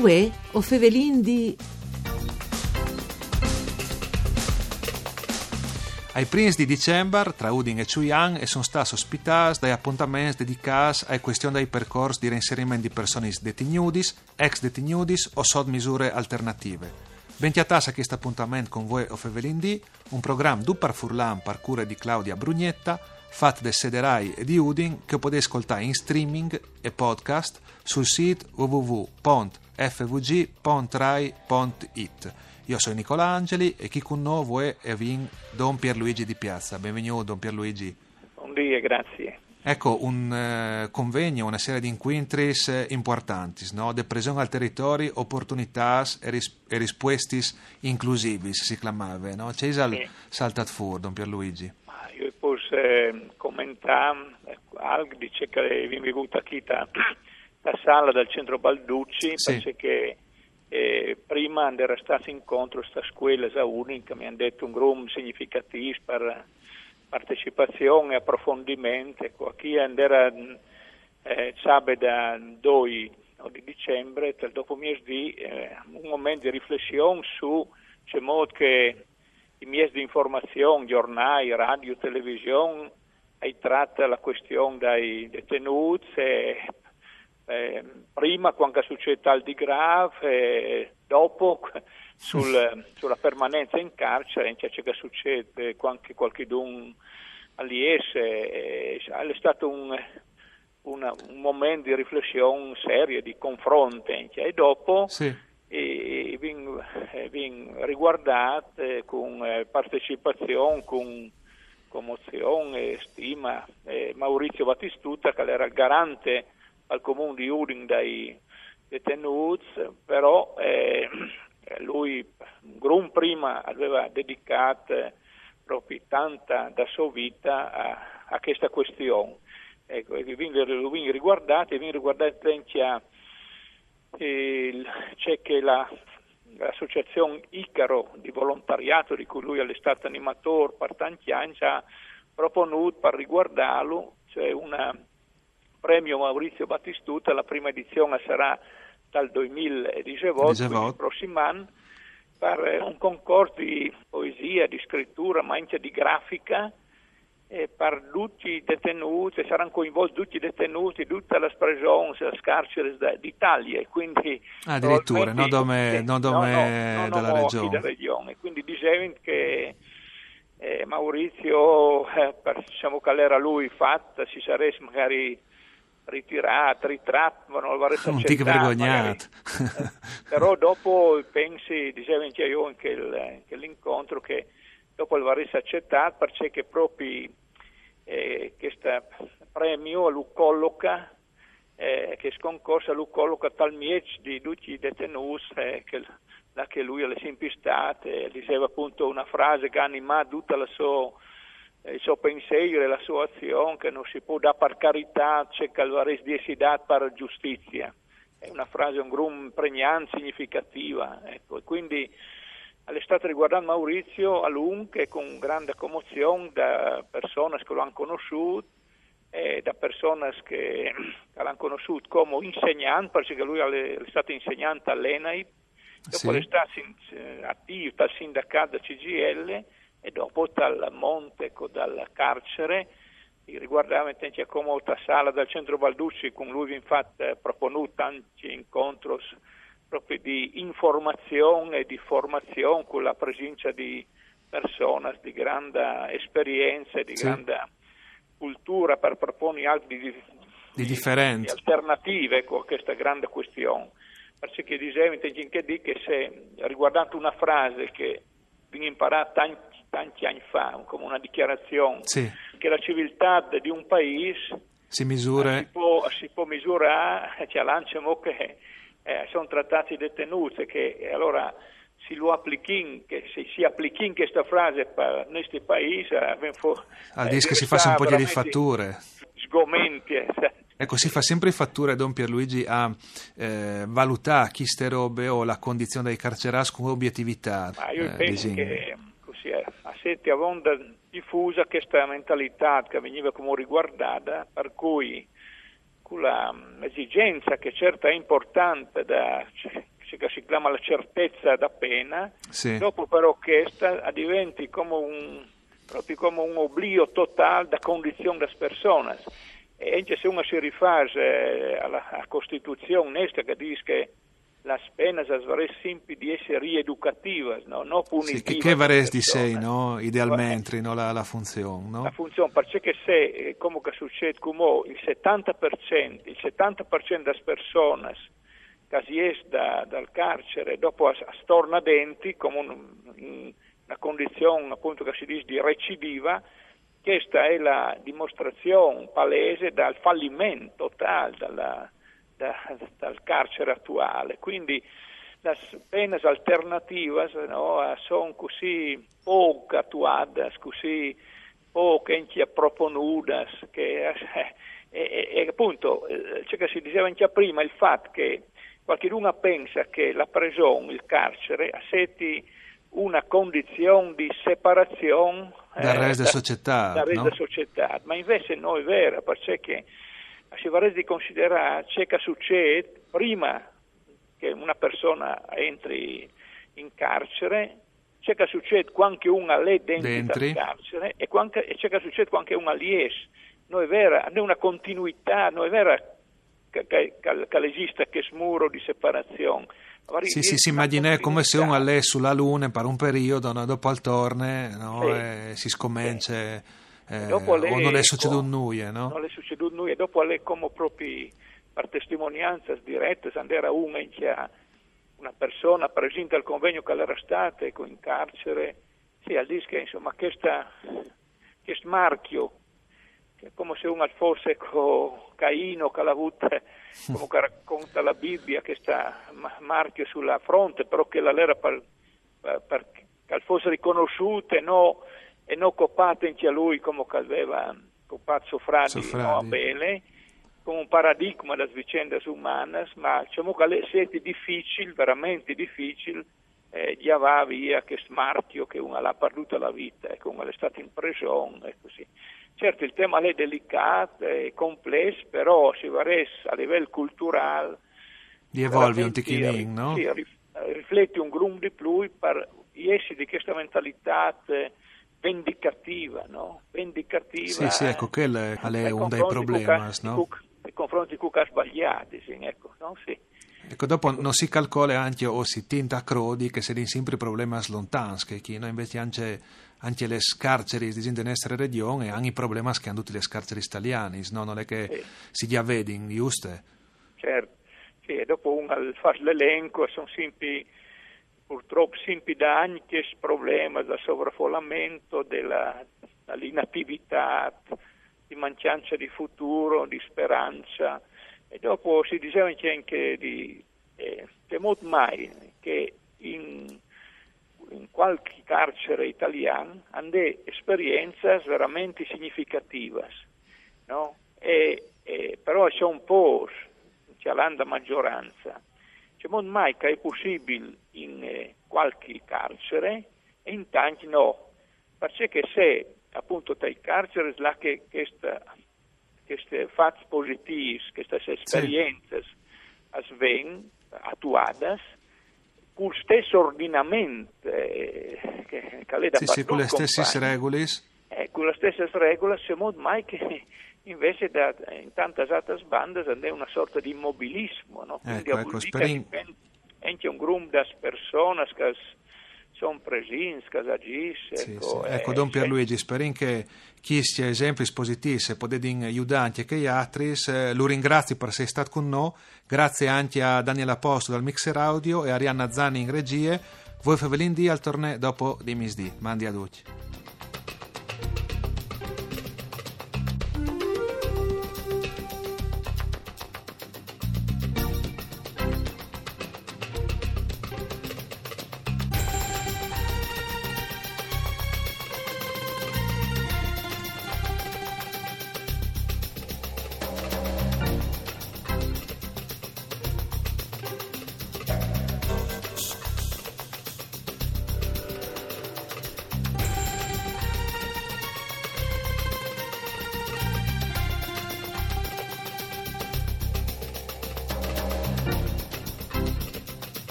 Uè, o fevelin di... Ai primi di dicembre, tra Udin e Chuyang, sono stati ospitati dai appuntamenti dedicati alle questioni dei percorsi di reinserimento di persone detenudis, ex detenudis o sotto misure alternative. Bentiatas a questo appuntamento con voi o Fevelin un programma du par Furlan par cura di Claudia Brugnetta, fatto da Sederai e di Udin, che potete ascoltare in streaming e podcast sul sito www.fvg.rai.it. Io sono Nicola Angeli e chi con noi è Vin Don Pierluigi di Piazza. Benvenuto Don Pierluigi. Buongiorno, grazie. Ecco, un uh, convegno, una serie di incontri importanti, no? Depressione al territorio, opportunità e, ris- e risposte inclusive, si chiamava, no? C'è sì. saltat fuori, Don Pierluigi. Posso eh, eh, algo dice che è venuta qui da sala del centro Balducci, sì. perché eh, prima era stato incontro questa scuola unica, mi hanno detto un gruppo significativo per partecipazione e approfondimento. Ecco, qui era eh, sabato 2 di dicembre, dopo mesi, eh, un momento di riflessione su c'è modo che i mezzi di informazione, giornali, radio, televisione, hai trattato la questione dei detenuti eh, prima quando succede tal di grave, dopo sul, sulla permanenza in carcere, c'è che succede quando qualcuno all'IS, eh, è stato un, una, un, momento di riflessione seria, di confronto, e dopo sì. E, vin riguardato con eh, partecipazione, con commozione e stima eh, Maurizio Battistuta che era il garante al comune di Udin dai detenuti, però eh, lui un grum prima aveva dedicato proprio tanta da sua vita a, a questa questione. Ecco, e viene riguardato e viene riguardato anche c'è che la, l'associazione Icaro di volontariato di cui lui è stato animatore per tanti anni ha proponuto per riguardarlo. Cioè una premio Maurizio Battistuta, la prima edizione sarà dal 2018, il prossimo anno, per un concorso di poesia, di scrittura, ma anche di grafica, e per tutti i detenuti, saranno coinvolti tutti i detenuti, tutta la sprigione, le carceri d'Italia. Quindi, Addirittura, non dome, non dome no, no, della regione. della regione. Quindi dicevano che eh, Maurizio, eh, per, diciamo che era lui fatta, si sarebbe magari ritirato, ritratto, non lo avrebbe Non ti vergognato. però dopo pensi, diceva anche io anche, l'incontro, che dopo lo avrebbe accettato perché proprio eh, questo premio lo colloca, eh, che sconcorsa lo colloca tal miec di tutti i detenuti eh, che, da che lui è sempre stato, diceva appunto una frase che ha animato tutta la sua il suo pensiero e la sua azione che non si può dare per carità, c'è che lo si dà per giustizia. È una frase, un grum pregnante, significativa. Ecco. E quindi all'estate riguardando Maurizio a lungo e con grande commozione da persone che lo hanno conosciuto e da persone che, che l'hanno conosciuto come insegnante, perché lui è stato insegnante all'ENAI, dopo sì. è stato attivo dal sindacato CGL e dopo dal monte, ecco, dal carcere, riguardava anche come la sala del centro Balducci, con lui infatti ha proponuto tanti incontri proprio di informazione e di formazione con la presenza di persone di grande esperienza, di sì. grande cultura per proporre altri di, di, di alternative ecco, a questa grande questione. Perché diceva che se riguardando una frase che viene imparata tanti tanti anni fa, come una dichiarazione, sì. che la civiltà di un paese si, misura... si, può, si può misurare, cioè lanciamo che eh, sono trattati detenuti, che allora si lo applichi, che se si applichi questa frase per questo paese, eh, al eh, che si fa un po' di fatture. Sgomenti. Eh, ecco, si fa sempre fatture, Don Pierluigi, a eh, valutare chi ste robe o la condizione dei carcerati con obiettività. Ma io penso disegno. che sette aveva diffusa questa mentalità che veniva come riguardata, per cui con l'esigenza che certa è importante da che si chiama la certezza da pena, Sì. dopo però questa diventi come un, proprio come un oblio totale da condizione das personas. E anche se uno si rifase alla, alla Costituzione che dice che las penas varés sempre di essere rieducativas, no? non Sì, punitivas. che, che vares di sei, no? Idealmente, no? La, la funzione, no? La funzione, perché se, eh, come che succede come il 70%, il 70% delle persone che si esce da- dal carcere dopo a, a storna denti, come un- un- una condizione appunto che si dice di recidiva, questa è la dimostrazione palese del fallimento totale dalla- da- dal carcere attuale. Quindi le pene alternative no, sono così poco attuate, così poco anche proponude, che eh, e, e- appunto eh, ciò che si diceva anche prima, il fatto che qualcuno pensa che la prigione, il carcere, assetti una condizione di separazione Dal resto della società, dal resto no? della società, ma invece non è vero, perché si vorrebbe considerare ciò che succede prima che una persona entri in carcere, ciò che succede quando una è dentro il carcere e, quando- e ciò che succede quando una esce. Non è vera, non è una continuità, non è vera che, che, che- esista questo muro di separazione. Sì, sì, si una immagina come se uno è sulla Luna per un periodo, no? dopo al torne, no? Sì. e si scomincia, eh, o non è ecco, succeduto nulla, no? Non è succeduto nulla, dopo lei come proprio per testimonianze dirette, se era una in una persona presente al convegno che era stata in carcere, sì, al disco insomma questa, questo marchio, è come se uno fosse ecco, Caino che l'ha avuto, come che racconta la Bibbia, questo marchio sulla fronte, però che la era per, per, per- che fosse riconosciuta non e non coppate anche a lui come che aveva coppato suo fratello Suo no, a. Bele, come un paradigma delle vicende umane, ma diciamo che siete difficili, veramente difficili, eh, di avere via questo marchio che uno l'ha perduto la vita, e come è stato in prigione e così. Certo il tema è delicato, è complesso, però si vorrebbe a livello culturale Di evolvi un ticchinin, no? Sì, rif- rifletti un grum di più per essi di questa mentalità eh, vendicativa, no? Vendicativa. Sì, sì, ecco, quello è, è uno dei problemi, no? Nei confronti con ca sbagliati, sì, ecco, no? Sì. Ecco, dopo non si calcola anche o si tinta crodi che se din sempre problemi lontani, che chi no, invece anche, anche le carceri di gente nostra regione hanno i problemi che hanno tutte le carceri italiane, no? Non è che Sì. si già vedi, giusto? Certo, sì, e dopo uno fa l'elenco sono sempre, purtroppo sempre da anni questo problema del sovraffollamento, dell'inattività, di mancanza di futuro, di speranza. E dopo si diceva anche, anche di eh, temut mai che in, in qualche carcere italiano hanno esperienze veramente significative, no? E, e, però c'è un po' c'è la maggioranza. Mai che è possibile in eh, qualche carcere? E in tanti no, perché se appunto dai carceri là che questa, queste fatti positivi, queste esperienze sven attuate, con lo stesso ordinamento eh, che, che è da Sì, sì, con le stesse regole. eh, con le stesse regole siamo mai che invece da, in tante altre bande è una sorta di immobilismo, no? Quindi Ecco, ecco, dipende anche un gruppo di persone che sono presenti, che agiscono. Sì, ecco, sì. Ecco, eh, Don se- Pierluigi, spero che chi sia esempi positivi se potete aiutare anche gli altri, lo ringrazio per essere stato con noi, grazie anche a Daniela Posto dal Mixer Audio e a Arianna Zani in regie, voi Fevelin di al torneo dopo di misdì, mandi a tutti.